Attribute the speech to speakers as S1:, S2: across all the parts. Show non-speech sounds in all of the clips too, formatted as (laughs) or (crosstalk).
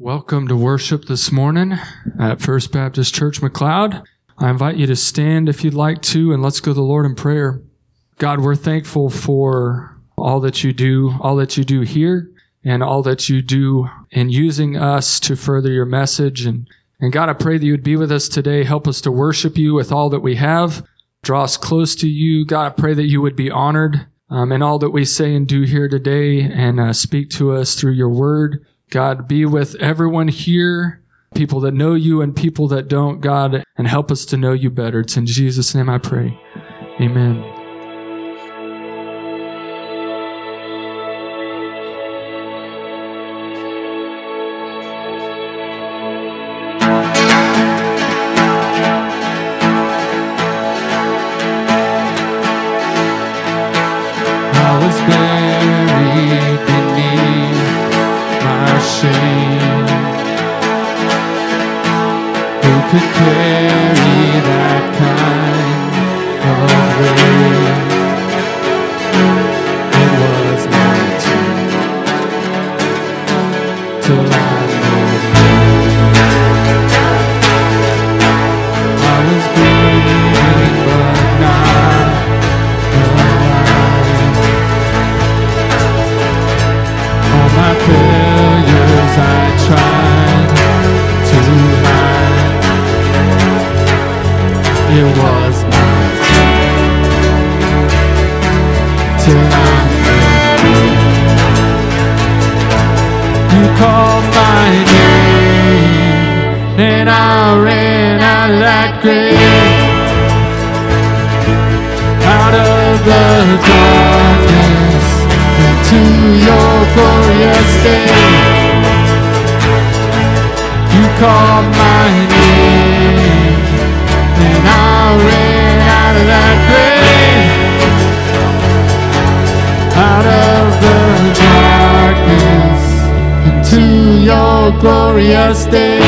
S1: Welcome to worship this morning at First Baptist Church McLeod. I invite you to stand if you'd like to, and let's go to the Lord in prayer. God, we're thankful for all that you do, all that you do here, and all that you do in using us to further your message. And, and God, I pray that you would be with us today. Help us to worship you with all that we have. Draw us close to you. God, I pray that you would be honored um, in all that we say and do here today and uh, speak to us through your word. God, be with everyone here, people that know you and people that don't, God, and help us to know you better. It's in Jesus' name I pray. Amen. Called my name, and I ran out of that grave, out of the darkness into your glorious day.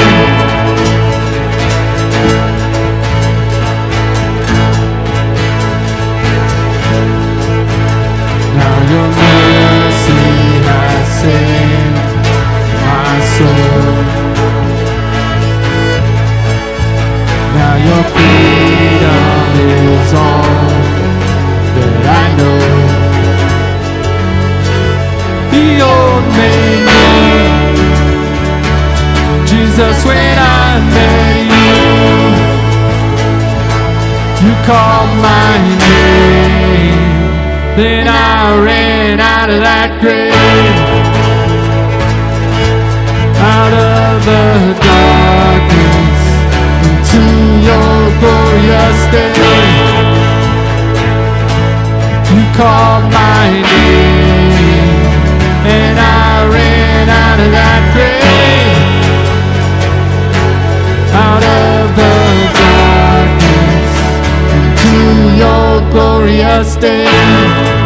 S1: Now your mercy has saved my soul. Your freedom is all that I know. The old new. Jesus, when I met you, you called my name. Then I ran out of that grave, out of the darkness into your glorious day. You called my name, and I ran out of that grave, out of the darkness into your glorious day.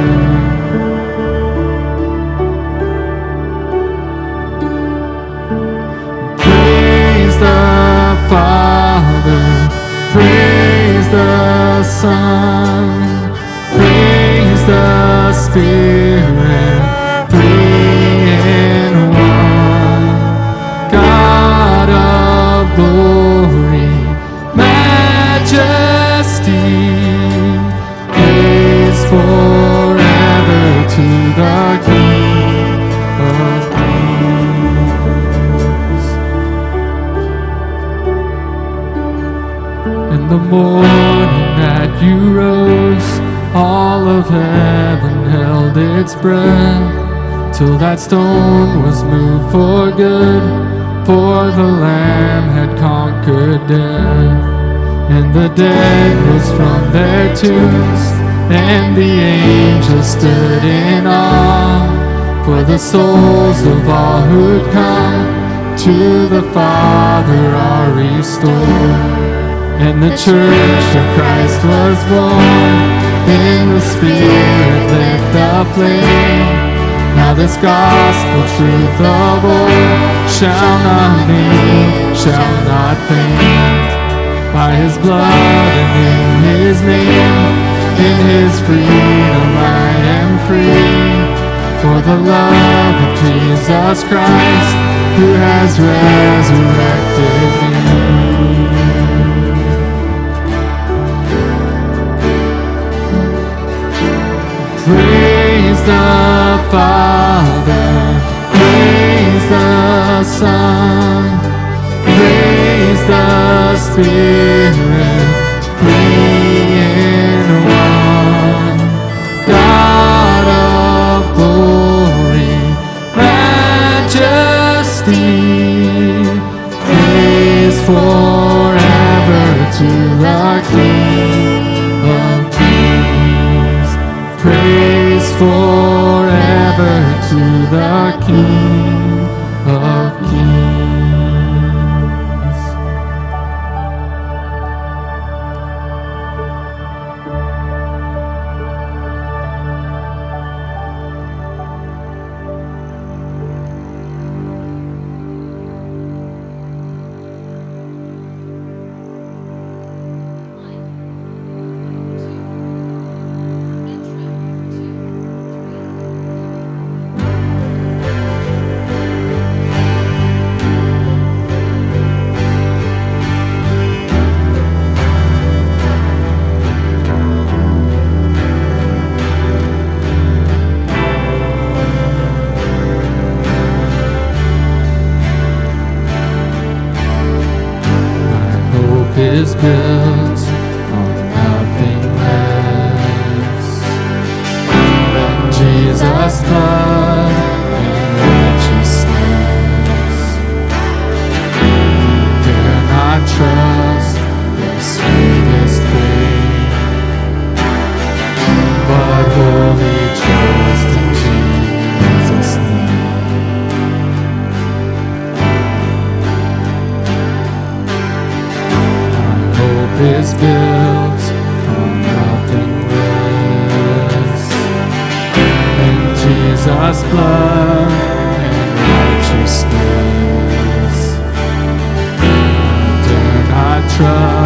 S1: Father, praise the Son, praise the Spirit, three in one. God of glory, majesty, praise forever to the morning that you rose, all of heaven held its breath till that stone was moved for good. For the Lamb had conquered death, and the dead rose from their tombs, and the angels stood in awe. For the souls of all who'd come to the Father are restored. And the church of Christ was born. In the Spirit lit the flame. Now this gospel truth of old shall not be, shall not faint. By his blood and in his name, in his freedom I am free. For the love of Jesus Christ, who has resurrected me. The Father, praise the Son, praise the Spirit, three in one. God of glory, majesty, praise forever to the King forever to the is built on nothing less than Jesus' blood Love and righteousness. Trust.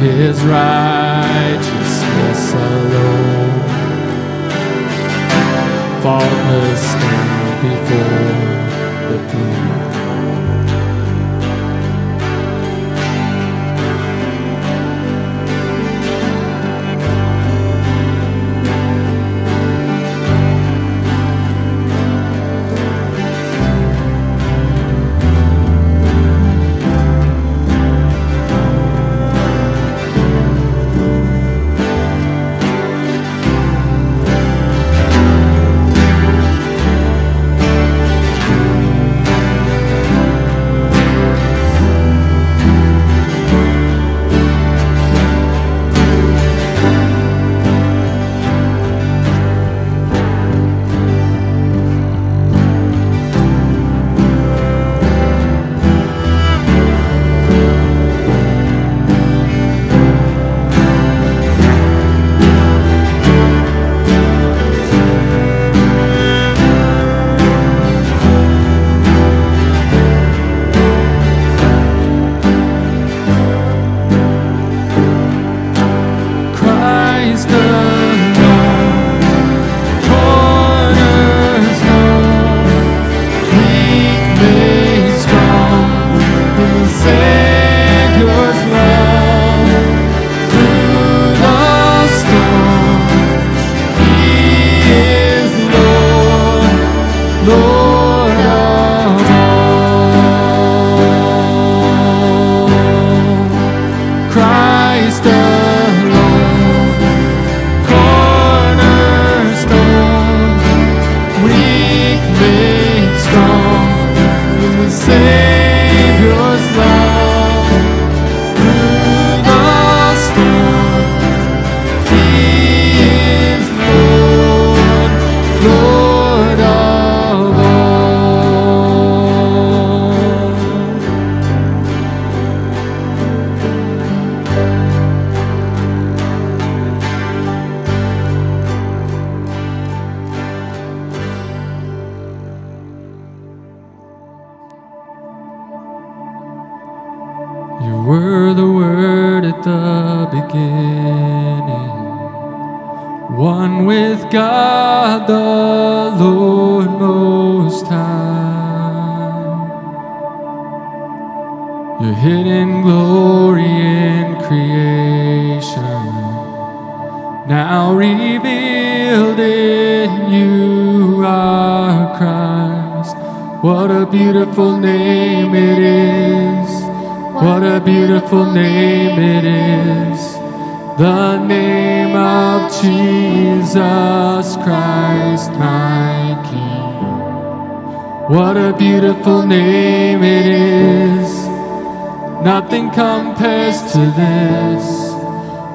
S1: his righteousness alone. Faultless stand before the throne.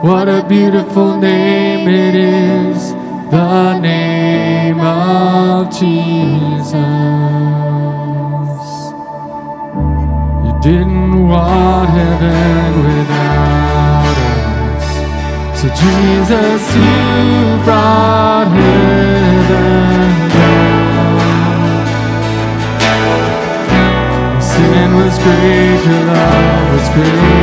S1: What a beautiful name it is. The name of Jesus. You didn't want heaven without us. So, Jesus, you brought heaven down. Sin was great, your love was greater.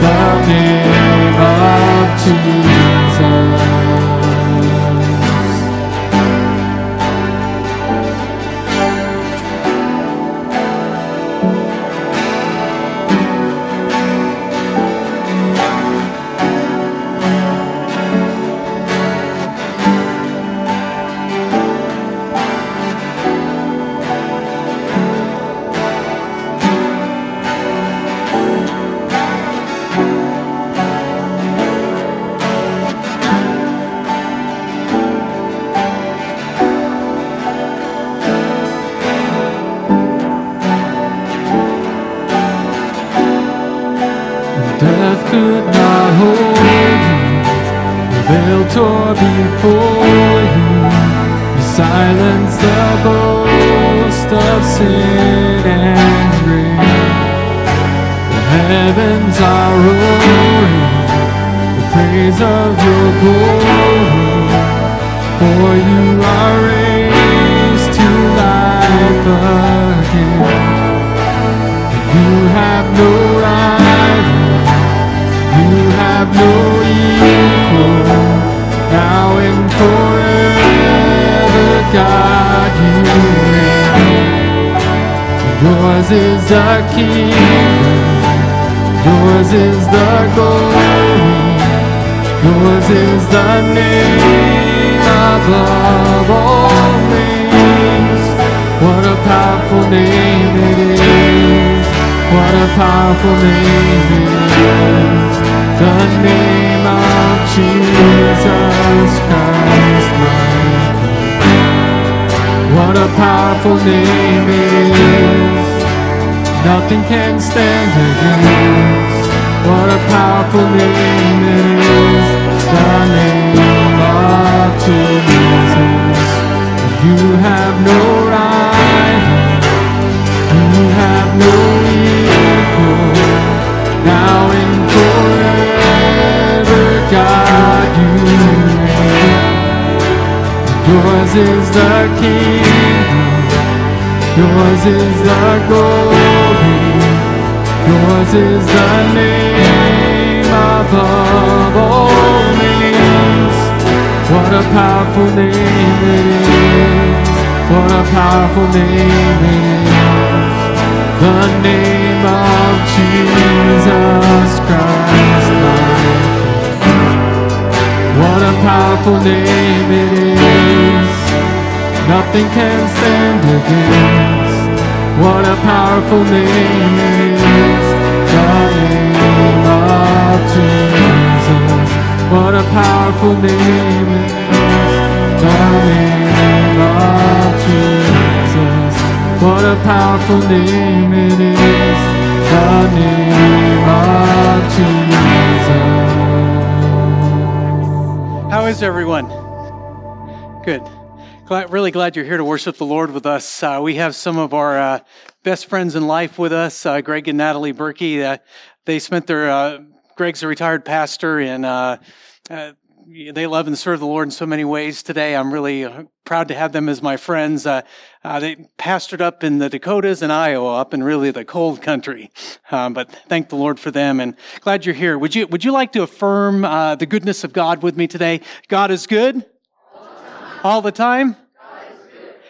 S1: The name of Jesus. Before you. You silenced the boast of sin and grave. The heavens are roaring the praise of your glory. For you are raised to life again. You have no rival. You have no equal. Now and forever, God, you reign. Yours is the kingdom. Yours is the glory. Yours is the name above all names. What a powerful name it is. What a powerful name it is. The name of Jesus. What a powerful name it is. Nothing can stand against. What a powerful name it is. The name of Jesus. You have no rival. You have no equal. Now and forever, God, Yours is the kingdom. Yours is the glory. Yours is the name above all names. What a powerful name it is. What a powerful name it is. The name of Jesus Christ, What a powerful name it is. Nothing can stand against. What a powerful name is. The name of Jesus. What a powerful name is. The name of Jesus. What a powerful name it is. The name of Jesus.
S2: How is everyone? Good. Glad, really glad you're here to worship the Lord with us. Uh, we have some of our uh, best friends in life with us, uh, Greg and Natalie Berkey. Uh, they spent their, uh, Greg's a retired pastor, and uh, they love and serve the Lord in so many ways today. I'm really proud to have them as my friends. they pastored up in the Dakotas and Iowa, up in really the cold country. Um, but thank the Lord for them, and glad you're here. Would you Would you like to affirm the goodness of God with me today? God is good. All the time?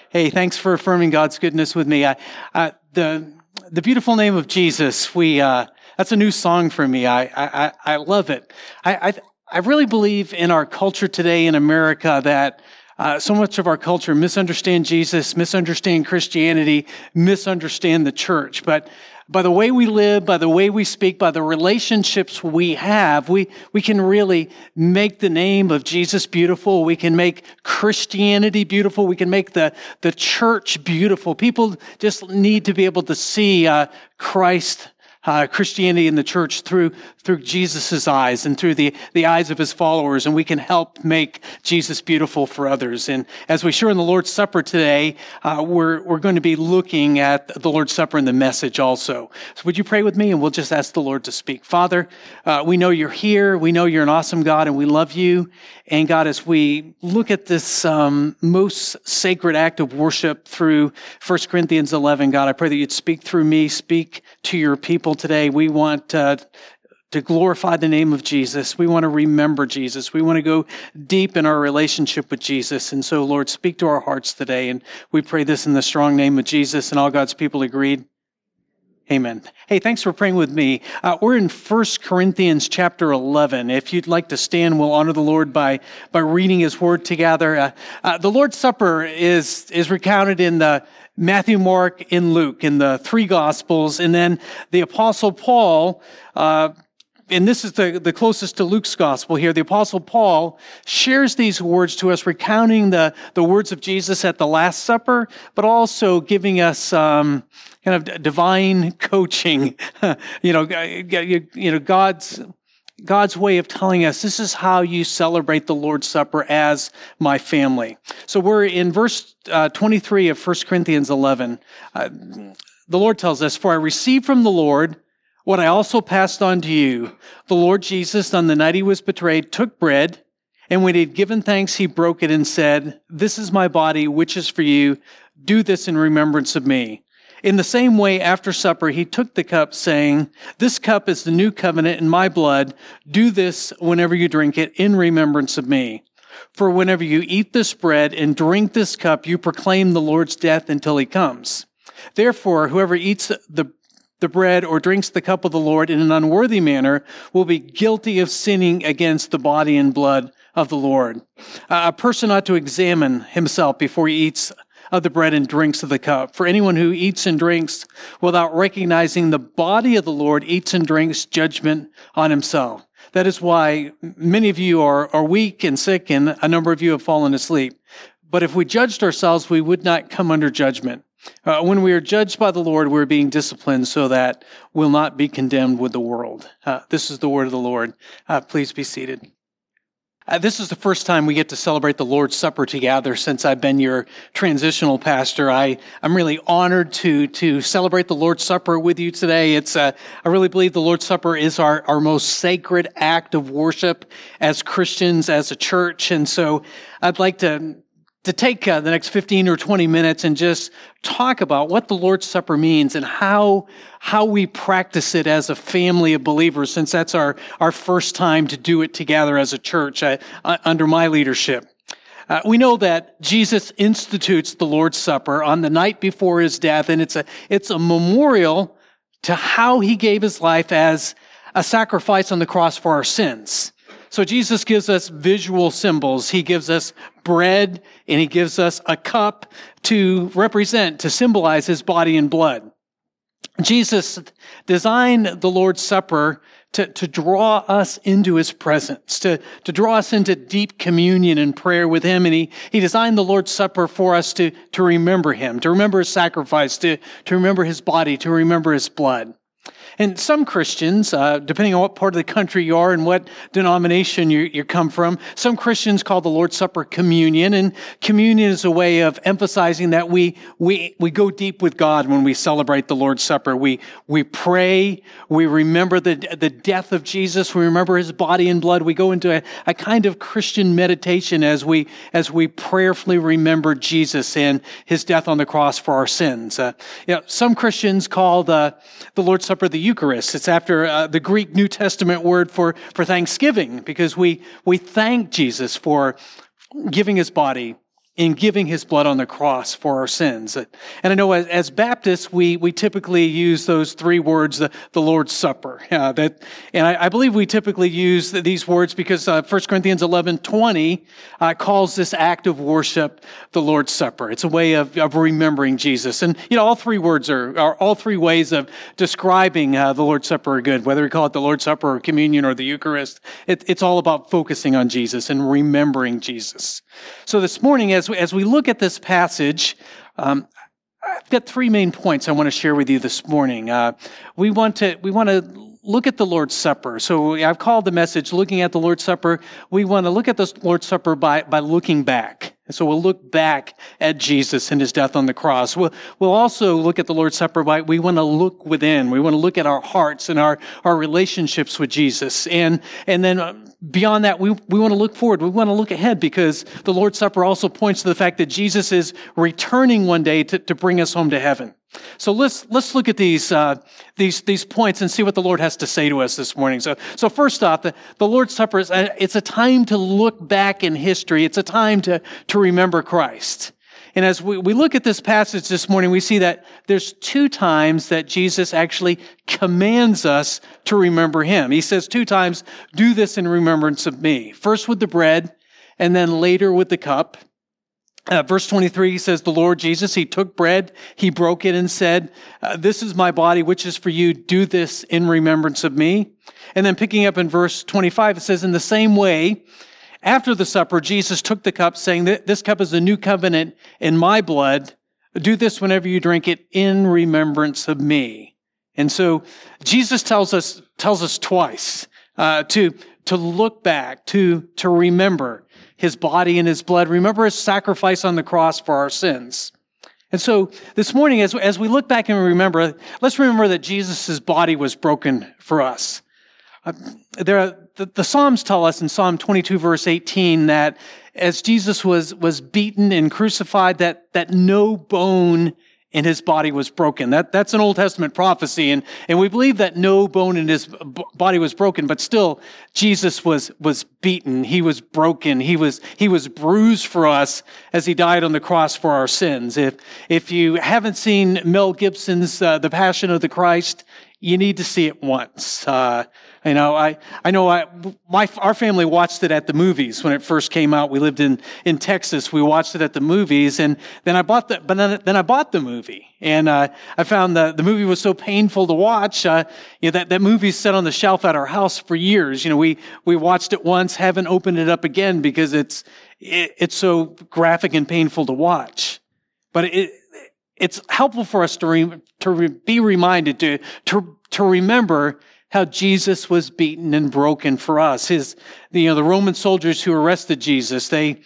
S2: Hey, thanks for affirming God's goodness with me. I, uh, the, the beautiful name of Jesus, we, uh, that's a new song for me. I, I, I love it. I, I, I really believe in our culture today in America that uh, so much of our culture misunderstand Jesus, misunderstand Christianity, misunderstand the church. But by the way we live, by the way we speak, by the relationships we have, we, we can really make the name of Jesus beautiful. We can make Christianity beautiful. We can make the, the church beautiful. People just need to be able to see uh, Christ uh, Christianity in the church through through Jesus' eyes and through the, the eyes of his followers, and we can help make Jesus beautiful for others. And as we share in the Lord's Supper today, uh, we're, we're going to be looking at the Lord's Supper and the message also. So would you pray with me, and we'll just ask the Lord to speak. Father, uh, we know you're here. We know you're an awesome God, and we love you. And God, as we look at this um, most sacred act of worship through 1 Corinthians 11, God, I pray that you'd speak through me, speak to your people today. We want uh, to glorify the name of Jesus. We want to remember Jesus. We want to go deep in our relationship with Jesus. And so, Lord, speak to our hearts today. And we pray this in the strong name of Jesus. And all God's people agreed. Amen. Hey, thanks for praying with me. Uh, we're in 1 Corinthians chapter 11. If you'd like to stand, we'll honor the Lord by, by reading his word together. Uh, uh, the Lord's Supper is, is recounted in the Matthew, Mark, in Luke, in the three Gospels. And then the Apostle Paul, uh, and this is the, the closest to Luke's gospel here. The apostle Paul shares these words to us, recounting the, the words of Jesus at the Last Supper, but also giving us um, kind of divine coaching. (laughs) you know, you know, God's God's way of telling us this is how you celebrate the Lord's Supper as my family. So we're in verse uh, 23 of 1 Corinthians 11. Uh, the Lord tells us, For I received from the Lord what I also passed on to you. The Lord Jesus, on the night he was betrayed, took bread, and when he had given thanks, he broke it and said, This is my body, which is for you. Do this in remembrance of me. In the same way, after supper, he took the cup, saying, This cup is the new covenant in my blood. Do this whenever you drink it in remembrance of me. For whenever you eat this bread and drink this cup, you proclaim the Lord's death until he comes. Therefore, whoever eats the the bread or drinks the cup of the Lord in an unworthy manner will be guilty of sinning against the body and blood of the Lord. Uh, a person ought to examine himself before he eats of the bread and drinks of the cup. For anyone who eats and drinks without recognizing the body of the Lord eats and drinks judgment on himself. That is why many of you are, are weak and sick, and a number of you have fallen asleep. But if we judged ourselves, we would not come under judgment. Uh, when we are judged by the Lord, we're being disciplined so that we'll not be condemned with the world. Uh, this is the word of the Lord. Uh, please be seated. Uh, this is the first time we get to celebrate the Lord's Supper together since I've been your transitional pastor. I, I'm really honored to, to celebrate the Lord's Supper with you today. It's, uh, I really believe the Lord's Supper is our, our most sacred act of worship as Christians, as a church. And so I'd like to to take uh, the next 15 or 20 minutes and just talk about what the Lord's Supper means and how, how we practice it as a family of believers, since that's our, our first time to do it together as a church uh, uh, under my leadership. Uh, we know that Jesus institutes the Lord's Supper on the night before his death, and it's a, it's a memorial to how he gave his life as a sacrifice on the cross for our sins. So Jesus gives us visual symbols. He gives us bread and he gives us a cup to represent, to symbolize his body and blood. Jesus designed the Lord's Supper to, to draw us into his presence, to, to draw us into deep communion and prayer with him. And he, he designed the Lord's Supper for us to, to remember him, to remember his sacrifice, to, to remember his body, to remember his blood. And some Christians, uh, depending on what part of the country you are and what denomination you, you come from, some Christians call the Lord's Supper communion. And communion is a way of emphasizing that we, we, we go deep with God when we celebrate the Lord's Supper. We, we pray. We remember the, the death of Jesus. We remember his body and blood. We go into a, a kind of Christian meditation as we, as we prayerfully remember Jesus and his death on the cross for our sins. Uh, you know, some Christians call the, the Lord's Supper the Eucharist. It's after uh, the Greek New Testament word for, for thanksgiving because we, we thank Jesus for giving his body in giving his blood on the cross for our sins. And I know as, as Baptists, we, we typically use those three words, the, the Lord's Supper. Uh, that, and I, I, believe we typically use these words because uh, 1 Corinthians 11, 20 uh, calls this act of worship the Lord's Supper. It's a way of, of remembering Jesus. And, you know, all three words are, are all three ways of describing uh, the Lord's Supper are good. Whether we call it the Lord's Supper or communion or the Eucharist, it, it's all about focusing on Jesus and remembering Jesus. So this morning, as as we look at this passage, um, I've got three main points I want to share with you this morning. Uh, we want to we want to look at the Lord's Supper. So I've called the message "Looking at the Lord's Supper." We want to look at the Lord's Supper by by looking back. And so we'll look back at Jesus and his death on the cross. We'll, we'll also look at the Lord's Supper by, we want to look within. We want to look at our hearts and our, our relationships with Jesus. And, and then uh, beyond that, we, we want to look forward. We want to look ahead because the Lord's Supper also points to the fact that Jesus is returning one day to, to bring us home to heaven. So let's let's look at these uh, these these points and see what the Lord has to say to us this morning. So so first off, the, the Lord's Supper is a, it's a time to look back in history. It's a time to to remember Christ. And as we, we look at this passage this morning, we see that there's two times that Jesus actually commands us to remember him. He says two times, do this in remembrance of me. First with the bread, and then later with the cup. Uh, verse 23 he says, The Lord Jesus, He took bread, He broke it and said, uh, This is my body, which is for you. Do this in remembrance of me. And then picking up in verse 25, it says, In the same way, after the supper, Jesus took the cup, saying, This cup is a new covenant in my blood. Do this whenever you drink it in remembrance of me. And so Jesus tells us, tells us twice uh, to, to look back, to, to remember his body and his blood. Remember his sacrifice on the cross for our sins. And so this morning, as, as we look back and remember, let's remember that Jesus' body was broken for us. Uh, there are, the, the Psalms tell us in Psalm 22 verse 18 that as Jesus was, was beaten and crucified, that, that no bone and his body was broken. That, that's an Old Testament prophecy. And, and we believe that no bone in his body was broken, but still Jesus was, was beaten. He was broken. He was, he was bruised for us as he died on the cross for our sins. If, if you haven't seen Mel Gibson's uh, The Passion of the Christ, you need to see it once. Uh, you know, I, I know I, my, our family watched it at the movies when it first came out. We lived in, in Texas. We watched it at the movies and then I bought the, but then, then I bought the movie and, uh, I found that the movie was so painful to watch. Uh, you know, that, that movie sat on the shelf at our house for years. You know, we, we watched it once, haven't opened it up again because it's, it, it's so graphic and painful to watch. But it, it's helpful for us to, re, to re, be reminded to, to, to remember how Jesus was beaten and broken for us. His, you know, the Roman soldiers who arrested Jesus, they,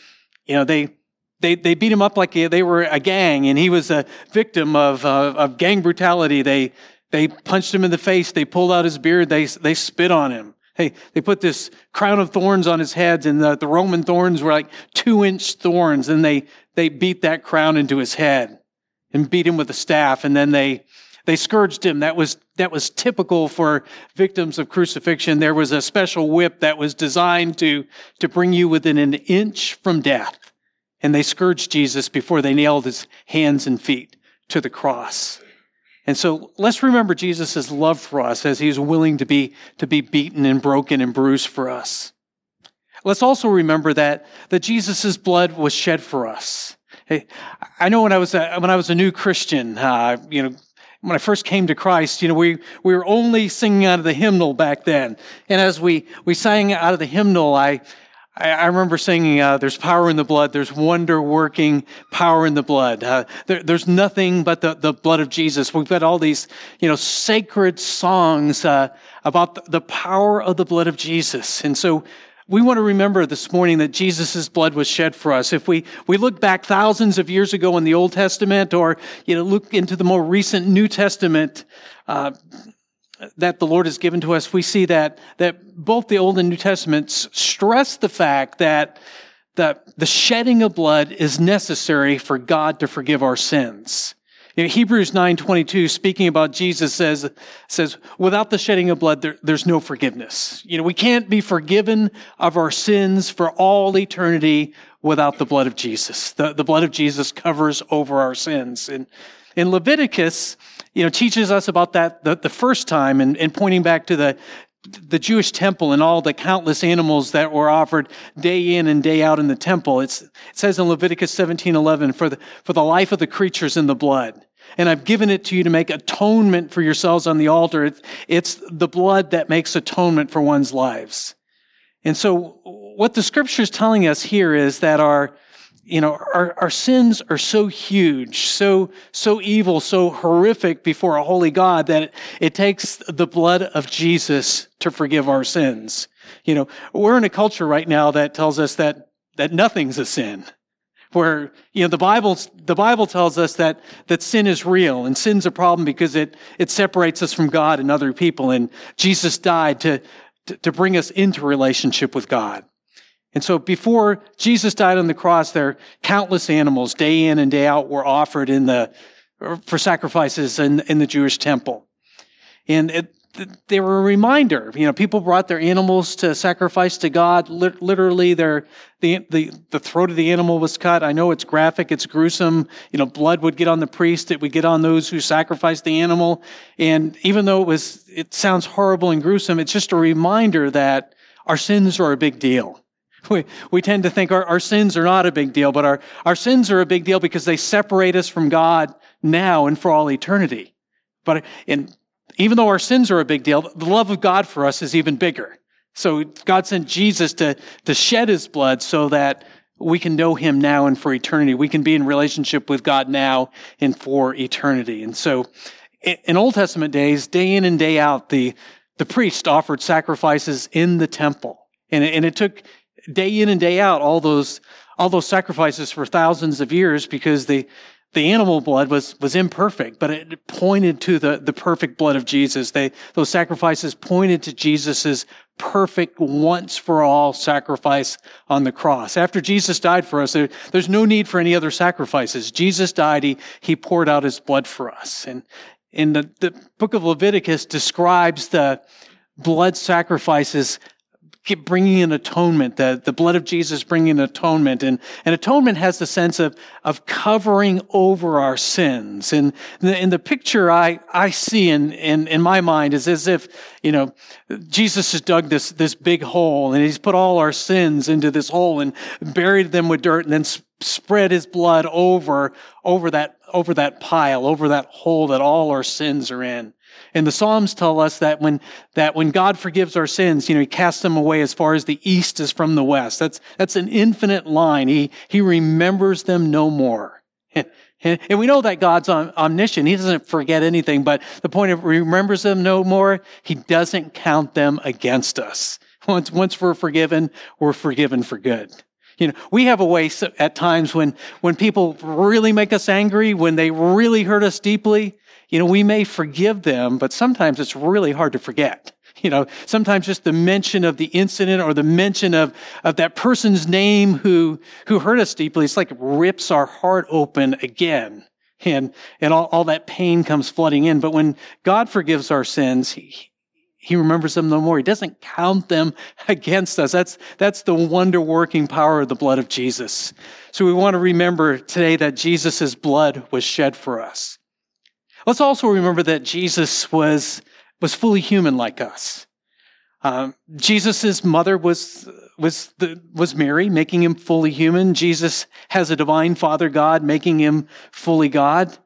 S2: you know, they, they, they beat him up like they were a gang and he was a victim of, uh, of gang brutality. They, they punched him in the face. They pulled out his beard. They, they spit on him. Hey, they put this crown of thorns on his head and the, the Roman thorns were like two inch thorns and they, they beat that crown into his head and beat him with a staff and then they, they scourged him. That was, that was typical for victims of crucifixion. There was a special whip that was designed to, to bring you within an inch from death. And they scourged Jesus before they nailed his hands and feet to the cross. And so let's remember Jesus' love for us as he's willing to be, to be beaten and broken and bruised for us. Let's also remember that, that Jesus' blood was shed for us. Hey, I know when I was a, when I was a new Christian, uh, you know, when I first came to Christ, you know, we, we were only singing out of the hymnal back then. And as we, we sang out of the hymnal, I, I, remember singing, uh, there's power in the blood. There's wonder working power in the blood. Uh, there, there's nothing but the, the blood of Jesus. We've got all these, you know, sacred songs, uh, about the, the power of the blood of Jesus. And so we want to remember this morning that Jesus' blood was shed for us. If we, we look back thousands of years ago in the Old Testament or, you know, look into the more recent New Testament, uh, that the Lord has given to us, we see that, that both the Old and New Testaments stress the fact that the, the shedding of blood is necessary for God to forgive our sins. You know, Hebrews 9:22 speaking about Jesus says says without the shedding of blood there, there's no forgiveness. You know, we can't be forgiven of our sins for all eternity without the blood of Jesus. The, the blood of Jesus covers over our sins. And in Leviticus, you know, teaches us about that the, the first time and, and pointing back to the the Jewish temple and all the countless animals that were offered day in and day out in the temple. It's, it says in Leviticus 17, 11, for the, for the life of the creatures in the blood. And I've given it to you to make atonement for yourselves on the altar. It's the blood that makes atonement for one's lives. And so what the scripture is telling us here is that our, you know, our, our sins are so huge, so, so evil, so horrific before a holy God that it, it takes the blood of Jesus to forgive our sins. You know, we're in a culture right now that tells us that, that nothing's a sin. Where, you know, the Bible, the Bible tells us that, that sin is real and sin's a problem because it, it separates us from God and other people. And Jesus died to, to, to bring us into relationship with God. And so before Jesus died on the cross, there countless animals day in and day out were offered in the, for sacrifices in, in the Jewish temple. And it, they were a reminder. You know, people brought their animals to sacrifice to God. Literally, their, the, the, the throat of the animal was cut. I know it's graphic, it's gruesome. You know, blood would get on the priest, it would get on those who sacrificed the animal. And even though it was, it sounds horrible and gruesome, it's just a reminder that our sins are a big deal. (laughs) We, we tend to think our, our sins are not a big deal, but our, our sins are a big deal because they separate us from God now and for all eternity. But in, even though our sins are a big deal, the love of God for us is even bigger. So God sent Jesus to, to shed his blood so that we can know him now and for eternity. We can be in relationship with God now and for eternity. And so in Old Testament days, day in and day out, the, the priest offered sacrifices in the temple. And it, and it took day in and day out all those all those sacrifices for thousands of years because the the animal blood was was imperfect, but it pointed to the, the perfect blood of Jesus. They those sacrifices pointed to Jesus's perfect once for all sacrifice on the cross. After Jesus died for us, there, there's no need for any other sacrifices. Jesus died, he, he poured out his blood for us. And in the, the book of Leviticus describes the blood sacrifices bringing an atonement, the, the blood of Jesus bringing an atonement. And, and atonement has the sense of, of covering over our sins. And in the picture I, I see in, in, in my mind is as if, you know, Jesus has dug this, this big hole and he's put all our sins into this hole and buried them with dirt and then spread his blood over, over that, over that pile, over that hole that all our sins are in. And the Psalms tell us that when, that when God forgives our sins, you know, he casts them away as far as the east is from the west. That's, that's an infinite line. He, he remembers them no more. (laughs) And, we know that God's omniscient. He doesn't forget anything, but the point of remembers them no more, he doesn't count them against us. (laughs) Once, once we're forgiven, we're forgiven for good. You know, we have a way at times when, when people really make us angry, when they really hurt us deeply, you know, we may forgive them, but sometimes it's really hard to forget. You know, sometimes just the mention of the incident or the mention of, of that person's name who, who hurt us deeply, it's like rips our heart open again. And, and all, all that pain comes flooding in. But when God forgives our sins, he, he remembers them no more. He doesn't count them (laughs) against us. That's, that's the wonder working power of the blood of Jesus. So we want to remember today that Jesus' blood was shed for us. Let's also remember that Jesus was, was fully human like us. Um, Jesus' mother was, was, the, was Mary, making him fully human. Jesus has a divine Father God, making him fully God.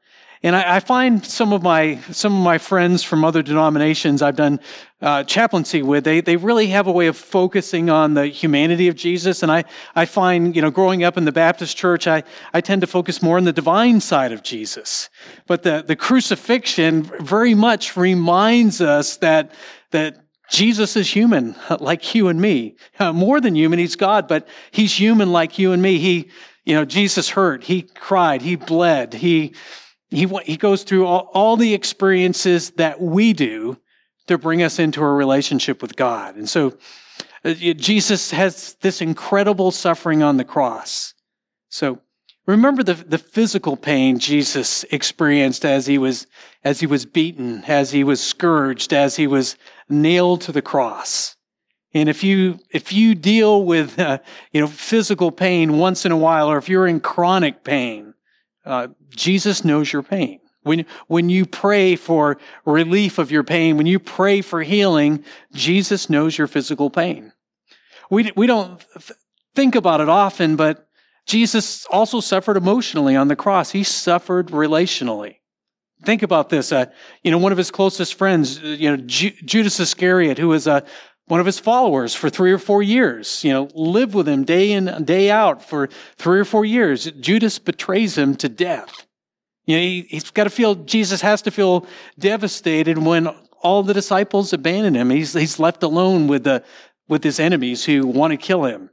S2: And I, I, find some of my some of my friends from other denominations I've done uh, chaplaincy with, they they really have a way of focusing on the humanity of Jesus. And I I find you know growing up in the Baptist church, I I tend to focus more on the divine side of Jesus. But the the crucifixion very much reminds us that that Jesus is human, (laughs) like you and me. Uh, more than human, he's God, but he's human like you and me. He, you know, Jesus hurt, he cried, he bled, he he, he goes through all, all the experiences that we do to bring us into a relationship with God. And so uh, Jesus has this incredible suffering on the cross. So remember the, the physical pain Jesus experienced as he was, as he was beaten, as he was scourged, as he was nailed to the cross. And if you, if you deal with, uh, you know, physical pain once in a while, or if you're in chronic pain, uh, Jesus knows your pain. When, when you pray for relief of your pain, when you pray for healing, Jesus knows your physical pain. We, we don't think about it often, but Jesus also suffered emotionally on the cross. He suffered relationally. Think about this. Uh, you know, one of his closest friends, uh, you know, Ju- Judas Iscariot, who was a, one of his followers for three or four years, you know, lived with him day in, day out for three or four years. Judas betrays him to death. You know, he, has got to feel, Jesus has to feel devastated when all the disciples abandon him. He's, he's left alone with the, with his enemies who want to kill him.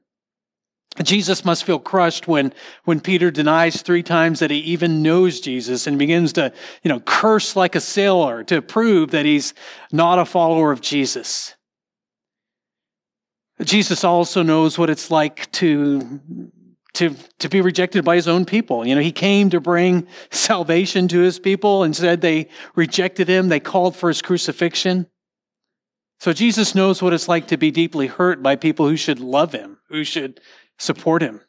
S2: Jesus must feel crushed when, when Peter denies three times that he even knows Jesus and begins to, you know, curse like a sailor to prove that he's not a follower of Jesus. Jesus also knows what it's like to, to, to be rejected by his own people. You know, he came to bring (laughs) salvation to his people. Instead, they rejected him. They called for his crucifixion. So Jesus knows what it's like to be deeply hurt by people who should love him, who should support him.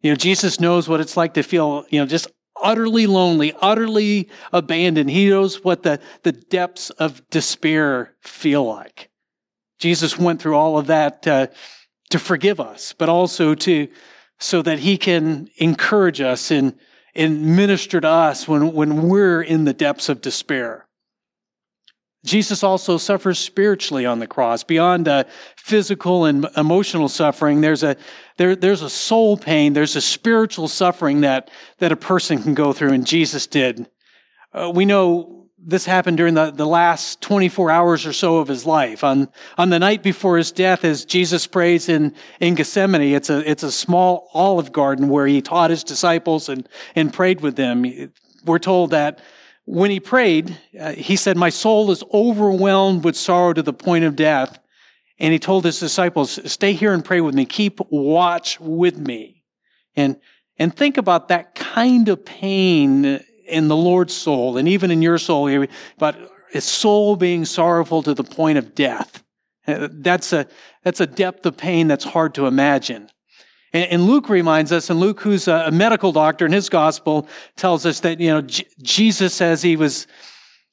S2: You know, Jesus knows what it's like to feel, you know, just utterly lonely, utterly abandoned. He knows what the, the depths of despair feel like. Jesus went through all of that uh, to forgive us, but also to so that he can encourage us and, and minister to us when, when we're in the depths of despair. Jesus also suffers spiritually on the cross. Beyond uh, physical and emotional suffering, there's a, there, there's a soul pain, there's a spiritual suffering that, that a person can go through, and Jesus did. Uh, we know this happened during the, the last 24 hours or so of his life. On, on the night before his death, as Jesus prays in, in Gethsemane, it's a, it's a small olive garden where he taught his disciples and, and prayed with them. We're told that when he prayed, uh, he said, My soul is overwhelmed with sorrow to the point of death. And he told his disciples, Stay here and pray with me. Keep watch with me. And, and think about that kind of pain in the Lord's soul and even in your soul, but his soul being sorrowful to the point of death. Uh, that's a, that's a depth of pain that's hard to imagine. And, and Luke reminds us, and Luke, who's a, a, medical doctor in his gospel, tells us that, you know, J- Jesus, as he was,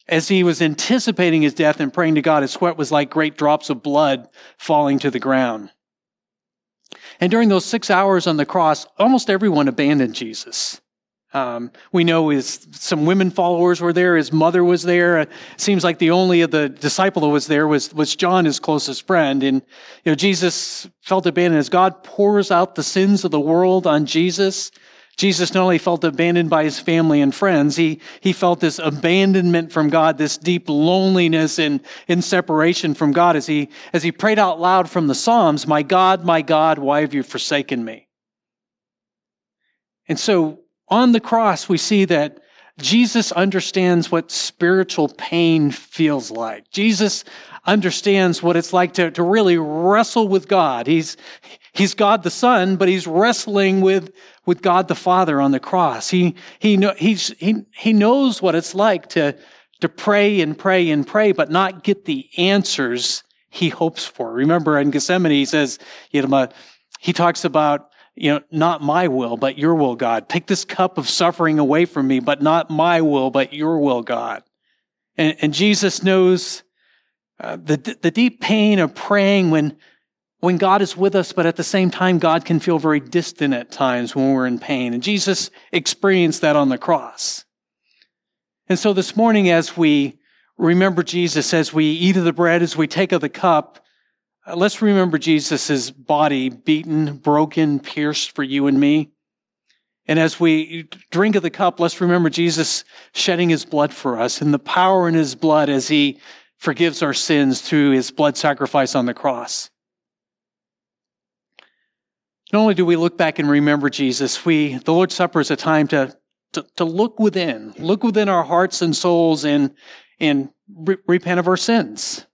S2: as he was anticipating his death and praying to God, his sweat was like great drops of blood falling to the ground. And during those six hours on the cross, almost everyone abandoned Jesus. Um, we know his, some women followers were there. His mother was there. It seems like the only of the disciple who was there was, was John, his closest friend. And, you know, Jesus felt abandoned as God pours out the sins of the world on Jesus. Jesus not only felt abandoned by his family and friends, he, he felt this abandonment from God, this deep loneliness and in separation from God as he, as he prayed out loud from the Psalms, My God, my God, why have you forsaken me? And so on the cross, we see that Jesus understands what spiritual pain feels like. Jesus understands what it's like to, to really wrestle with God. He's, he's God the Son, but he's wrestling with, with God the Father on the cross. He, he, know, he's, he, he knows what it's like to, to pray and pray and pray, but not get the answers he hopes for. Remember in Gethsemane, he says, you know, he talks about you know, not my will, but your will, God. Take this cup of suffering away from me, but not my will, but your will, God. And, and Jesus knows uh, the, the deep pain of praying when, when God is with us, but at the same time, God can feel very distant at times when we're in pain. And Jesus experienced that on the cross. And so this morning, as we remember Jesus, as we eat of the bread, as we take of the cup, uh, let's remember Jesus' body beaten, broken, pierced for you and me. And as we drink of the cup, let's remember Jesus shedding his blood for us and the power in his blood as he forgives our sins through his blood sacrifice on the cross. Not only do we look back and remember Jesus, we, the Lord's Supper is a time to, to, to look within, look within our hearts and souls and, and re- repent of our sins.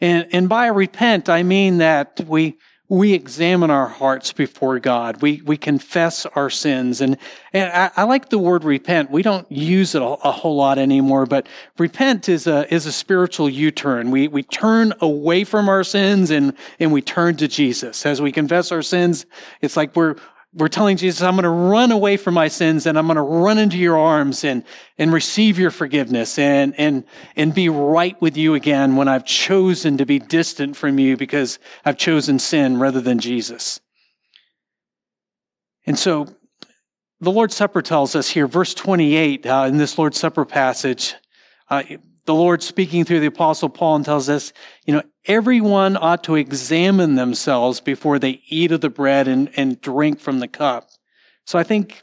S2: And, and by repent, I mean that we, we examine our hearts before God. We, we confess our sins. And, and I, I like the word repent. We don't use it a, a, whole lot anymore, but repent is a, is a spiritual U-turn. We, we turn away from our sins and, and we turn to Jesus. As we confess our sins, it's like we're, we're telling Jesus, I'm going to run away from my sins and I'm going to run into your arms and, and receive your forgiveness and, and, and be right with you again when I've chosen to be distant from you because I've chosen sin rather than Jesus. And so the Lord's Supper tells us here, verse 28 uh, in this Lord's Supper passage, uh, the Lord speaking through the apostle Paul and tells us, you know, everyone ought to examine themselves before they eat of the bread and, and drink from the cup. So I think,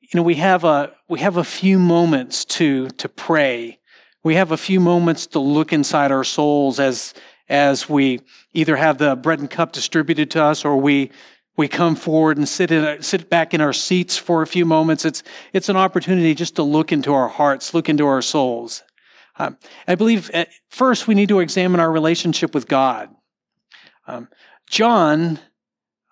S2: you know, we have a, we have a few moments to, to pray. We have a few moments to look inside our souls as, as we either have the bread and cup distributed to us or we, we come forward and sit in, sit back in our seats for a few moments. It's, it's an opportunity just to look into our hearts, look into our souls. Um, I believe at first we need to examine our relationship with God. Um, John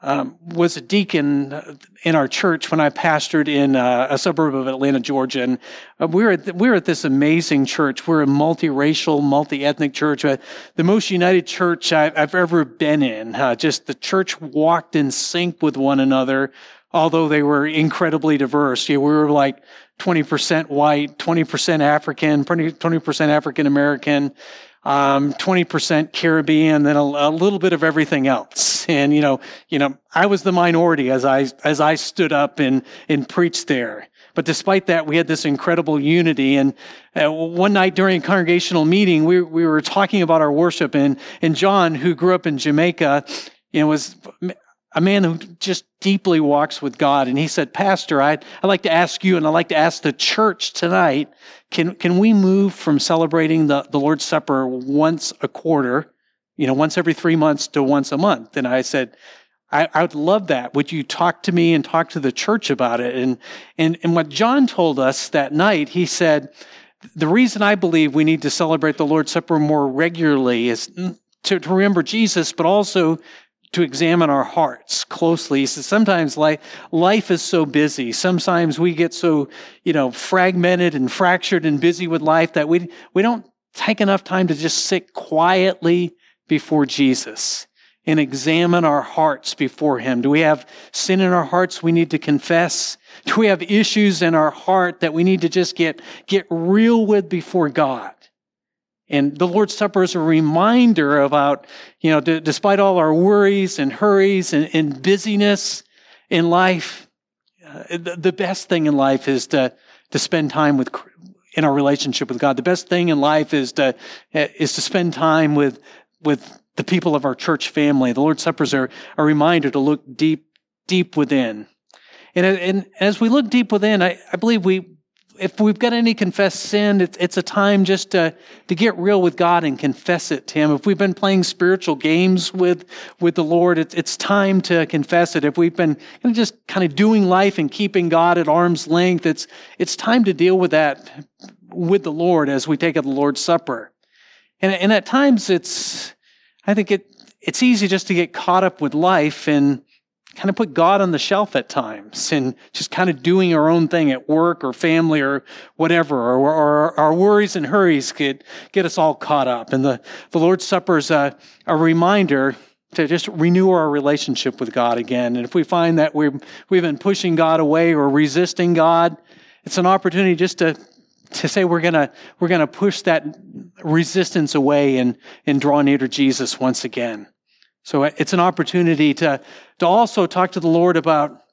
S2: um, was a deacon in our church when I pastored in uh, a suburb of Atlanta, Georgia, and uh, we were at, we were at this amazing church. We're a multiracial, multi-ethnic church, uh, the most united church I've, I've ever been in. Uh, just the church walked in sync with one another, although they were incredibly diverse. Yeah, we were like 20% white, 20% African, 20% African American, um, 20% Caribbean, then a, a, little bit of everything else. (laughs) And, you know, you know, I was the minority as I, as I stood up and, and preached there. But despite that, we had this incredible unity. And uh, one night during a congregational meeting, we, we were talking about our worship and, and John, who grew up in Jamaica, know, was a man who just deeply walks with God. And he said, Pastor, I'd, I'd like to ask you and I'd like to ask the church tonight, can, can we move from celebrating the, the Lord's Supper once a quarter, you know, once every three months to once a month? And I said, I, I would love that. Would you talk to me and talk to the church about it? And, and, and what John told us that night, he said, the reason I believe we need to celebrate the Lord's Supper more regularly is to, to remember Jesus, but also to examine our hearts closely. He says sometimes life, life is so busy. Sometimes we get so, you know, fragmented and fractured and busy with life that we, we don't take enough time to just sit quietly before Jesus and examine our hearts before Him. Do we have sin in our hearts we need to confess? Do we have issues in our heart that we need to just get, get real with before God? And the Lord's Supper is a reminder about, you know, d- despite all our worries and hurries and, and busyness in life, uh, the, the, best thing in life is to, to spend time with, in our relationship with God. The best thing in life is to, uh, is to spend time with, with the people of our church family. The Lord's Suppers are a reminder to look deep, deep within. And, and as we look deep within, I, I believe we, if we've got any confessed sin, it's, it's a time just to, to get real with God and confess it to Him. If we've been playing spiritual games with, with the Lord, it's, it's time to confess it. If we've been just kind of doing life and keeping God at arm's length, it's, it's time to deal with that with the Lord as we take the Lord's Supper. And, and at times it's, I think it, it's easy just to get caught up with life and, kind of put God on the shelf at times and just kind of doing our own thing at work or family or whatever, or, or our worries and hurries could get us all caught up. And the, the Lord's Supper is a, a reminder to just renew our relationship with God again. And if we find that we've, we've been pushing God away or resisting God, it's an opportunity just to, to say we're gonna, we're gonna push that resistance away and, and draw near to Jesus once again. So it's an opportunity to, to also talk to the Lord about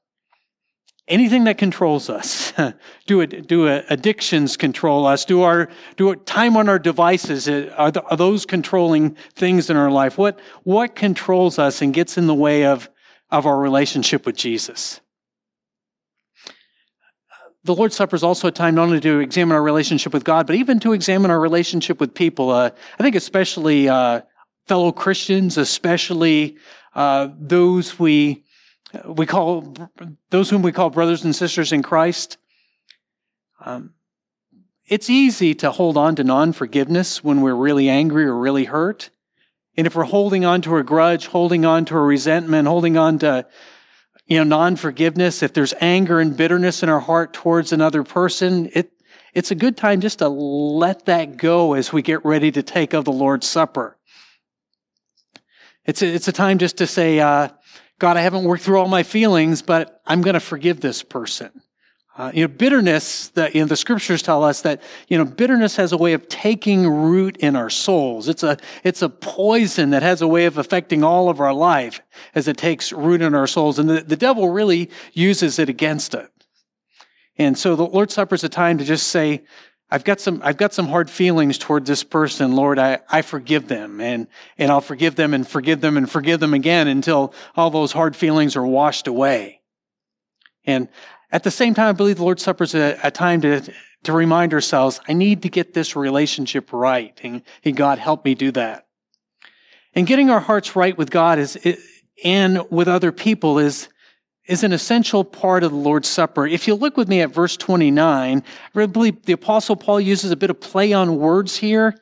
S2: anything that controls us. (laughs) do it, do addictions control us? Do our, do it, time on our devices, uh, are, the, are those controlling things in our life? What, what controls us and gets in the way of, of our relationship with Jesus? The Lord's Supper is also a time not only to examine our relationship with God, but even to examine our relationship with people. Uh, I think especially uh, fellow Christians, especially uh, those we we call those whom we call brothers and sisters in Christ. Um, it's easy to hold on to non forgiveness when we're really angry or really hurt. And if we're holding on to a grudge, holding on to a resentment, holding on to you know non forgiveness, if there's anger and bitterness in our heart towards another person, it it's a good time just to let that go as we get ready to take of the Lord's Supper. It's a, it's a time just to say, uh, God, I haven't worked through all my feelings, but I'm going to forgive this person. Uh, you know, bitterness, that, you know, the scriptures tell us that, you know, bitterness has a way of taking root in our souls. It's a, it's a poison that has a way of affecting all of our life as it takes root in our souls. And the, the devil really uses it against it. And so the Lord's Supper is a time to just say, I've got some, I've got some hard feelings toward this person. Lord, I, I forgive them and, and I'll forgive them and forgive them and forgive them again until all those hard feelings are washed away. And at the same time, I believe the Lord's Supper is a, a time to, to remind ourselves, I need to get this relationship right. And, and God, help me do that. And getting our hearts right with God is, and with other people is, is an essential part of the Lord's Supper. If you look with me at verse 29, I really believe the Apostle Paul uses a bit of play on words here.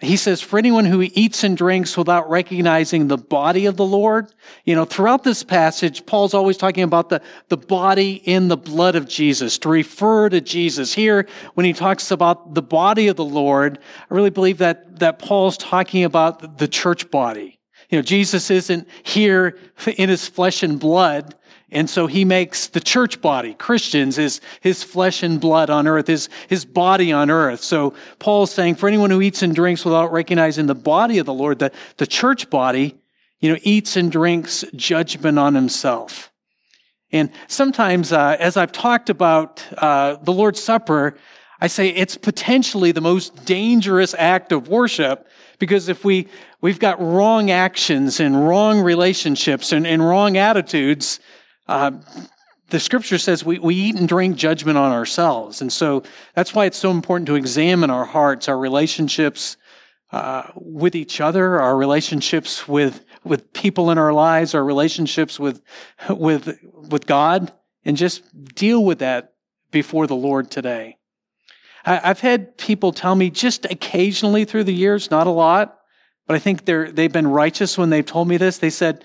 S2: He says, for anyone who eats and drinks without recognizing the body of the Lord, you know, throughout this passage, Paul's always talking about the, the body in the blood of Jesus, to refer to Jesus. Here, when he talks about the body of the Lord, I really believe that, that Paul's talking about the church body. You know, Jesus isn't here in his flesh and blood, and so he makes the church body, Christians, his, his flesh and blood on earth, his, his body on earth. So Paul's saying for anyone who eats and drinks without recognizing the body of the Lord, the, the church body, you know, eats and drinks judgment on himself. And sometimes, uh, as I've talked about uh, the Lord's Supper, I say it's potentially the most dangerous act of worship because if we, we've got wrong actions and wrong relationships and, and wrong attitudes, uh, the scripture says we, we eat and drink judgment on ourselves. And so that's why it's so important to examine our hearts, our relationships uh, with each other, our relationships with, with people in our lives, our relationships with, with, with God, and just deal with that before the Lord today. I, I've had people tell me just occasionally through the years, not a lot, but I think they're, they've been righteous when they've told me this. They said,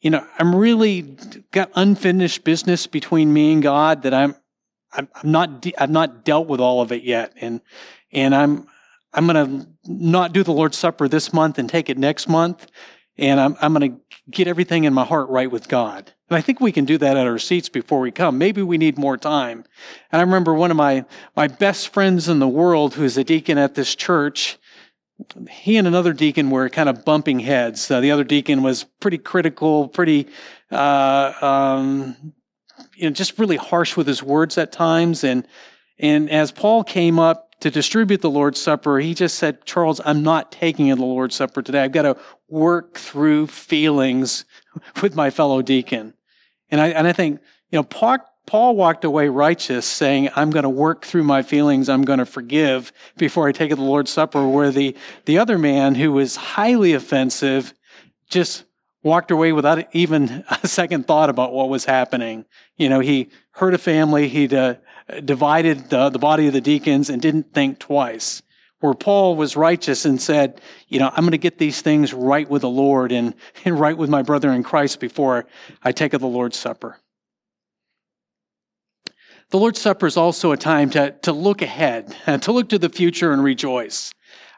S2: you know, I'm really got unfinished business between me and God that I'm, I'm, I'm not, de- I've not dealt with all of it yet. And, and I'm, I'm going to not do the Lord's Supper this month and take it next month. And I'm, I'm going to get everything in my heart right with God. And I think we can do that at our seats before we come. Maybe we need more time. And I remember one of my, my best friends in the world who's a deacon at this church he and another deacon were kind of bumping heads. Uh, the other deacon was pretty critical, pretty, uh, um, you know, just really harsh with his words at times. And, and as Paul came up to distribute the Lord's Supper, he just said, Charles, I'm not taking the Lord's Supper today. I've got to work through feelings (laughs) with my fellow deacon. And I, and I think, you know, Paul, Paul walked away righteous, saying, I'm going to work through my feelings. I'm going to forgive before I take the Lord's Supper. Where the, the other man who was highly offensive just walked away without even (laughs) a second thought about what was happening. You know, he hurt a family. He uh, divided the, the body of the deacons and didn't think twice. Where Paul was righteous and said, you know, I'm going to get these things right with the Lord and, (laughs) and right with my brother in Christ before I take of the Lord's Supper. The Lord's Supper is also a time to, to look ahead, (laughs) to look to the future and rejoice.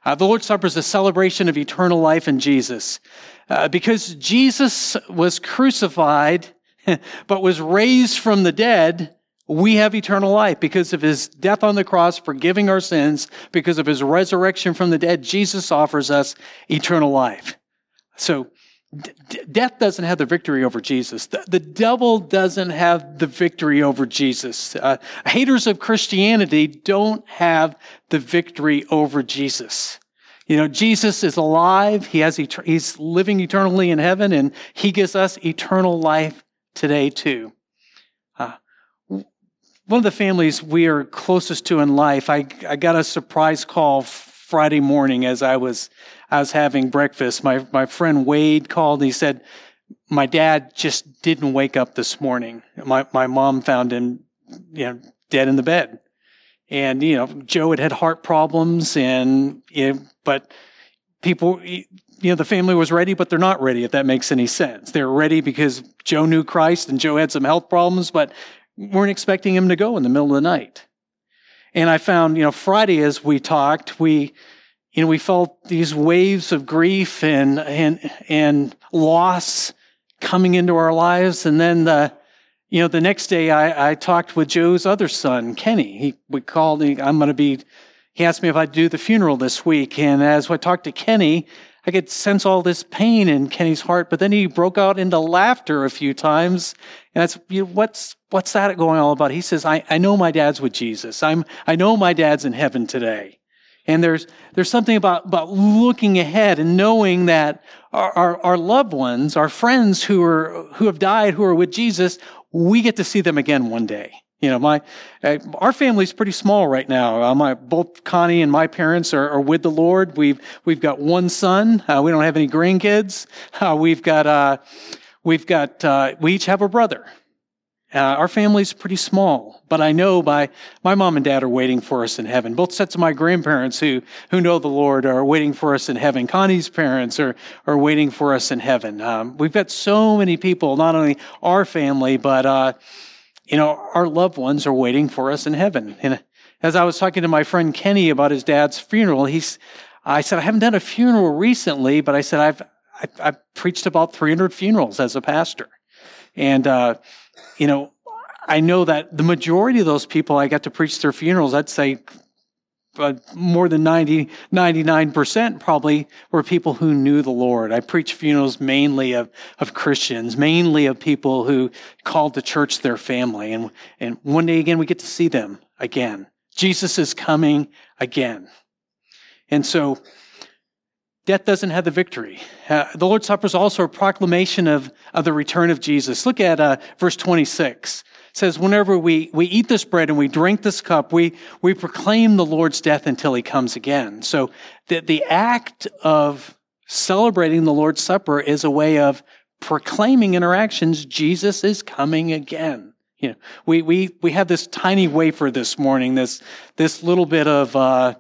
S2: Uh, the Lord's Supper is a celebration of eternal life in Jesus. Uh, because Jesus was crucified, (laughs) but was raised from the dead, we have eternal life. Because of his death on the cross, forgiving our sins, because of his resurrection from the dead, Jesus offers us eternal life. So D- death doesn't have the victory over Jesus. The, the devil doesn't have the victory over Jesus. Uh, haters of Christianity don't have the victory over Jesus. You know, Jesus is alive. He has, et- he's living eternally in heaven and he gives us eternal life today too. Uh, one of the families we are closest to in life, I, I got a surprise call Friday morning as I was I was having breakfast. My my friend Wade called and he said, My dad just didn't wake up this morning. My my mom found him, you know, dead in the bed. And, you know, Joe had had heart problems and you know, but people you know, the family was ready, but they're not ready, if that makes any sense. They're ready because Joe knew Christ and Joe had some health problems, but weren't expecting him to go in the middle of the night. And I found, you know, Friday as we talked, we, you know, we felt these waves of grief and, and, and loss coming into our lives. And then the, you know, the next day I, I talked with Joe's other son, Kenny. He, we called, I'm going to be, he asked me if I'd do the funeral this week. And as I talked to Kenny, I could sense all this pain in Kenny's heart, but then he broke out into laughter a few times. And that's, you know, what's, what's that going all about? He says, I, I know my dad's with Jesus. I'm, I know my dad's in heaven today. And there's, there's something about, about looking ahead and knowing that our, our, our loved ones, our friends who are, who have died, who are with Jesus, we get to see them again one day. You know, my uh, our family's pretty small right now. Uh, my both Connie and my parents are, are, with the Lord. We've we've got one son. Uh, we don't have any grandkids. Uh, we've got uh, we've got uh, we each have a brother. Our family's pretty small, but I know by my mom and dad are waiting for us in heaven. Both sets of my grandparents who who know the Lord are waiting for us in heaven. Connie's parents are are waiting for us in heaven. Um, we've got so many people, not only our family, but you know, our loved ones are waiting for us in heaven. And as I was talking to my friend Kenny about his dad's funeral, he's, I said, I haven't done a funeral recently, but I said, I've, I've, I've preached about 300 funerals as a pastor. And, uh, you know, I know that the majority of those people I got to preach their funerals, I'd say but more than 90, 99% probably were people who knew the Lord. I preach funerals mainly of, of Christians, mainly of people who called the church their family. And, and one day again, we get to see them again. Jesus is coming again. And so, death doesn't have the victory. Uh, the Lord's Supper is also a proclamation of, of the return of Jesus. Look at uh, verse 26 It says, whenever we, we eat this bread and we drink this cup, we, we proclaim the Lord's death until he comes again. So the, the act of celebrating the Lord's Supper is a way of proclaiming interactions. Jesus is coming again. You know, we, we, we have this tiny wafer this morning, this, this little bit of, uh,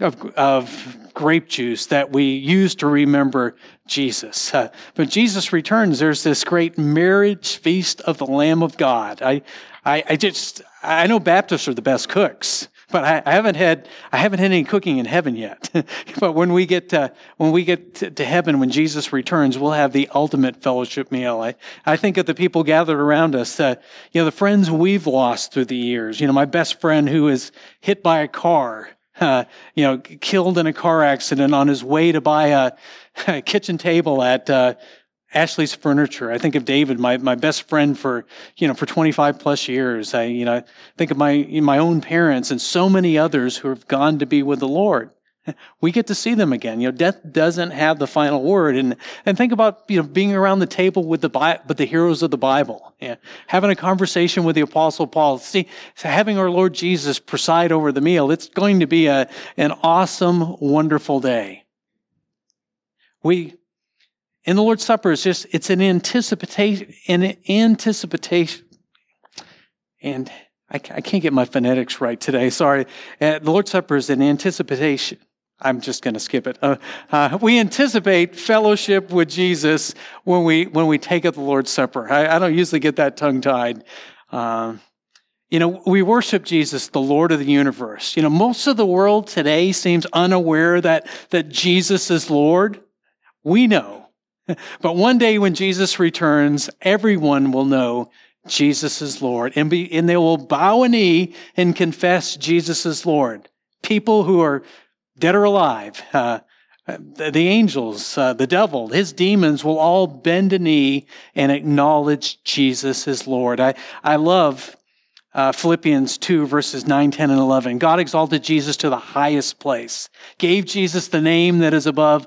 S2: of, of grape juice that we use to remember Jesus. Uh, but Jesus returns. There's this great marriage feast of the Lamb of God. I, I, I just, I know Baptists are the best cooks, but I, haven't had, I haven't had any cooking in heaven yet. (laughs) but when we get to, when we get to, to, heaven, when Jesus returns, we'll have the ultimate fellowship meal. I, I think of the people gathered around us, uh, you know, the friends we've lost through the years. You know, my best friend who was hit by a car uh, (laughs) you know, killed in a car accident on his way to buy a, a (laughs) kitchen table at uh, Ashley's Furniture. I think of David, my, my best friend for, you know, for 25 plus years. I, you know, think of my, my own parents and so many others who have gone to be with the Lord (laughs) we get to see them again. You know, death doesn't have the final word. And, and think about, you know, being around the table with the, Bi- with the heroes of the Bible, having a conversation with the apostle Paul, see, having our Lord Jesus preside over the meal. It's going to be a, an awesome, wonderful day. We, in the Lord's Supper, it's just, it's an anticipation, an anticipation, and I, I can't get my phonetics right today. Sorry. Uh, the Lord's Supper is an anticipation I'm just going to skip it. Uh, uh, we anticipate fellowship with Jesus when we when we take at the Lord's Supper. I, I don't usually get that tongue tied. Uh, you know, we worship Jesus, the Lord of the universe. You know, most of the world today seems unaware that that Jesus is Lord. We know, (laughs) but one day when Jesus returns, everyone will know Jesus is Lord, and be and they will bow a knee and confess Jesus is Lord. People who are dead or alive, uh, uh, the, angels, uh, the devil, his demons will all bend a knee and acknowledge Jesus as Lord. I, I love uh, Philippians 2, verses 9, 10, and 11. God exalted Jesus to the highest place, gave Jesus the name that is above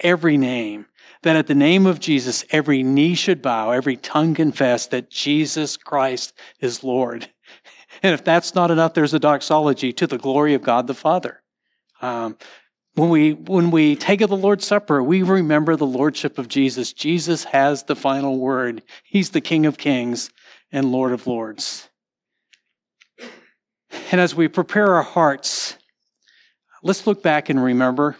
S2: every name, that at the name of Jesus, every knee should bow, every tongue confess that Jesus Christ is Lord. (laughs) And if that's not enough, there's a doxology to the glory of God the Father. Um, when we when we take of the Lord's Supper, we remember the lordship of Jesus. Jesus has the final word. He's the King of Kings and Lord of Lords. And as we prepare our hearts, let's look back and remember.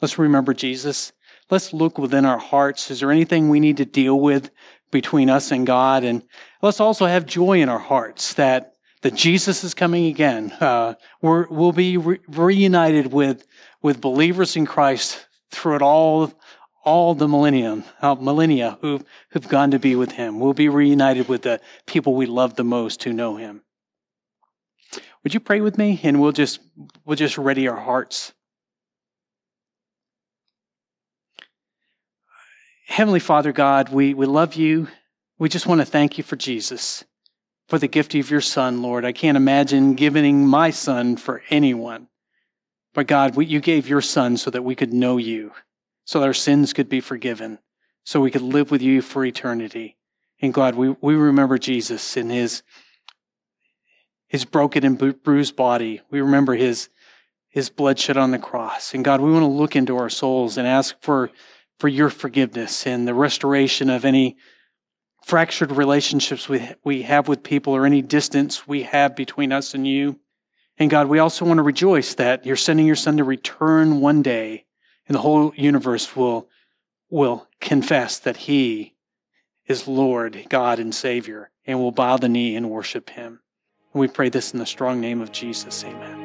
S2: Let's remember Jesus. Let's look within our hearts. Is there anything we need to deal with between us and God? And let's also have joy in our hearts that that Jesus is coming again. Uh, we will be re- reunited with with believers in Christ throughout all all the millennium, uh, millennia who've who've gone to be with Him. We'll be reunited with the people we love the most who know Him. Would you pray with me? And we'll just we'll just ready our hearts. Heavenly Father God, we, we love you. We just want to thank you for Jesus, for the gift of your Son, Lord. I can't imagine giving my Son for anyone. But God, you gave your Son so that we could know you, so that our sins could be forgiven, so we could live with you for eternity. And God, we, we remember Jesus in his his broken and bruised body. We remember his, his blood shed on the cross. And God, we want to look into our souls and ask for, for your forgiveness and the restoration of any fractured relationships we, we have with people or any distance we have between us and you. And God, we also want to rejoice that you're sending your son to return one day and the whole universe will, will confess that he is Lord, God, and Savior, and will bow the knee and worship him. And we pray this in the strong name of Jesus. Amen.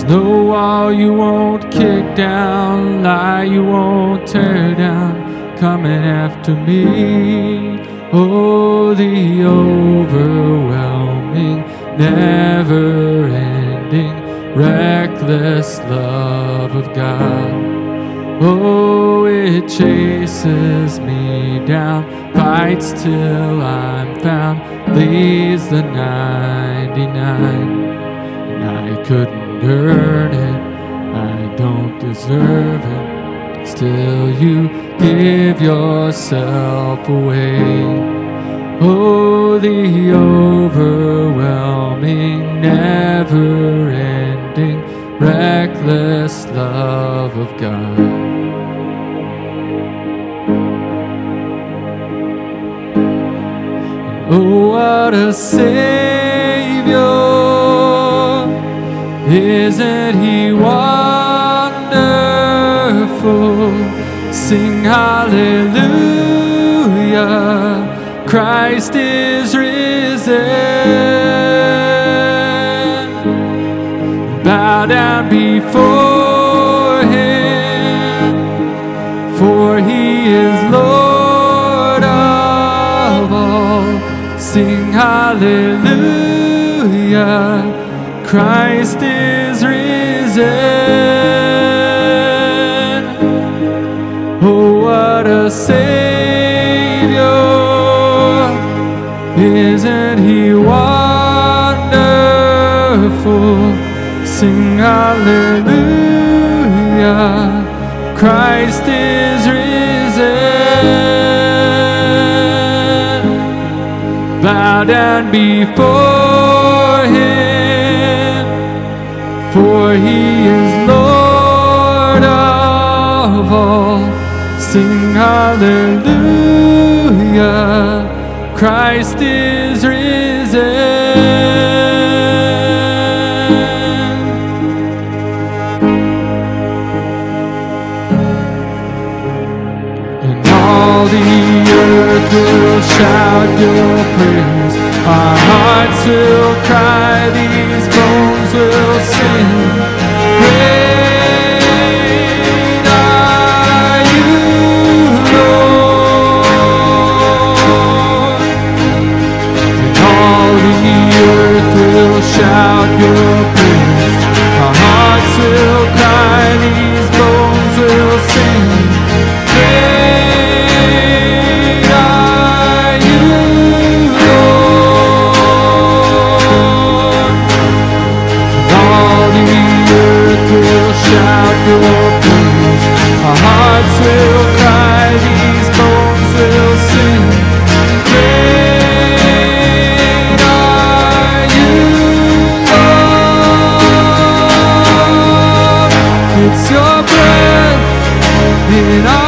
S1: There's no wall you won't kick down, lie you won't tear down, coming after me. Oh, the overwhelming, never ending, reckless love of God. Oh, it chases me down, fights till I'm found, leaves the 99, and I couldn't earn it, I don't deserve it. Still, you give yourself away. Oh, the overwhelming, never ending, reckless love of God. Oh, what a Savior! Isn't he wonderful? Sing hallelujah. Christ is risen. Bow down before him, for he is Lord of all. Sing hallelujah. Christ is Christ is risen. Bow down before him, for he is Lord of all. Sing hallelujah, Christ is risen. Shout your praise. Our hearts will cry, these bones will sing. Great are you, Lord. All the earth will shout your It's your breath. In our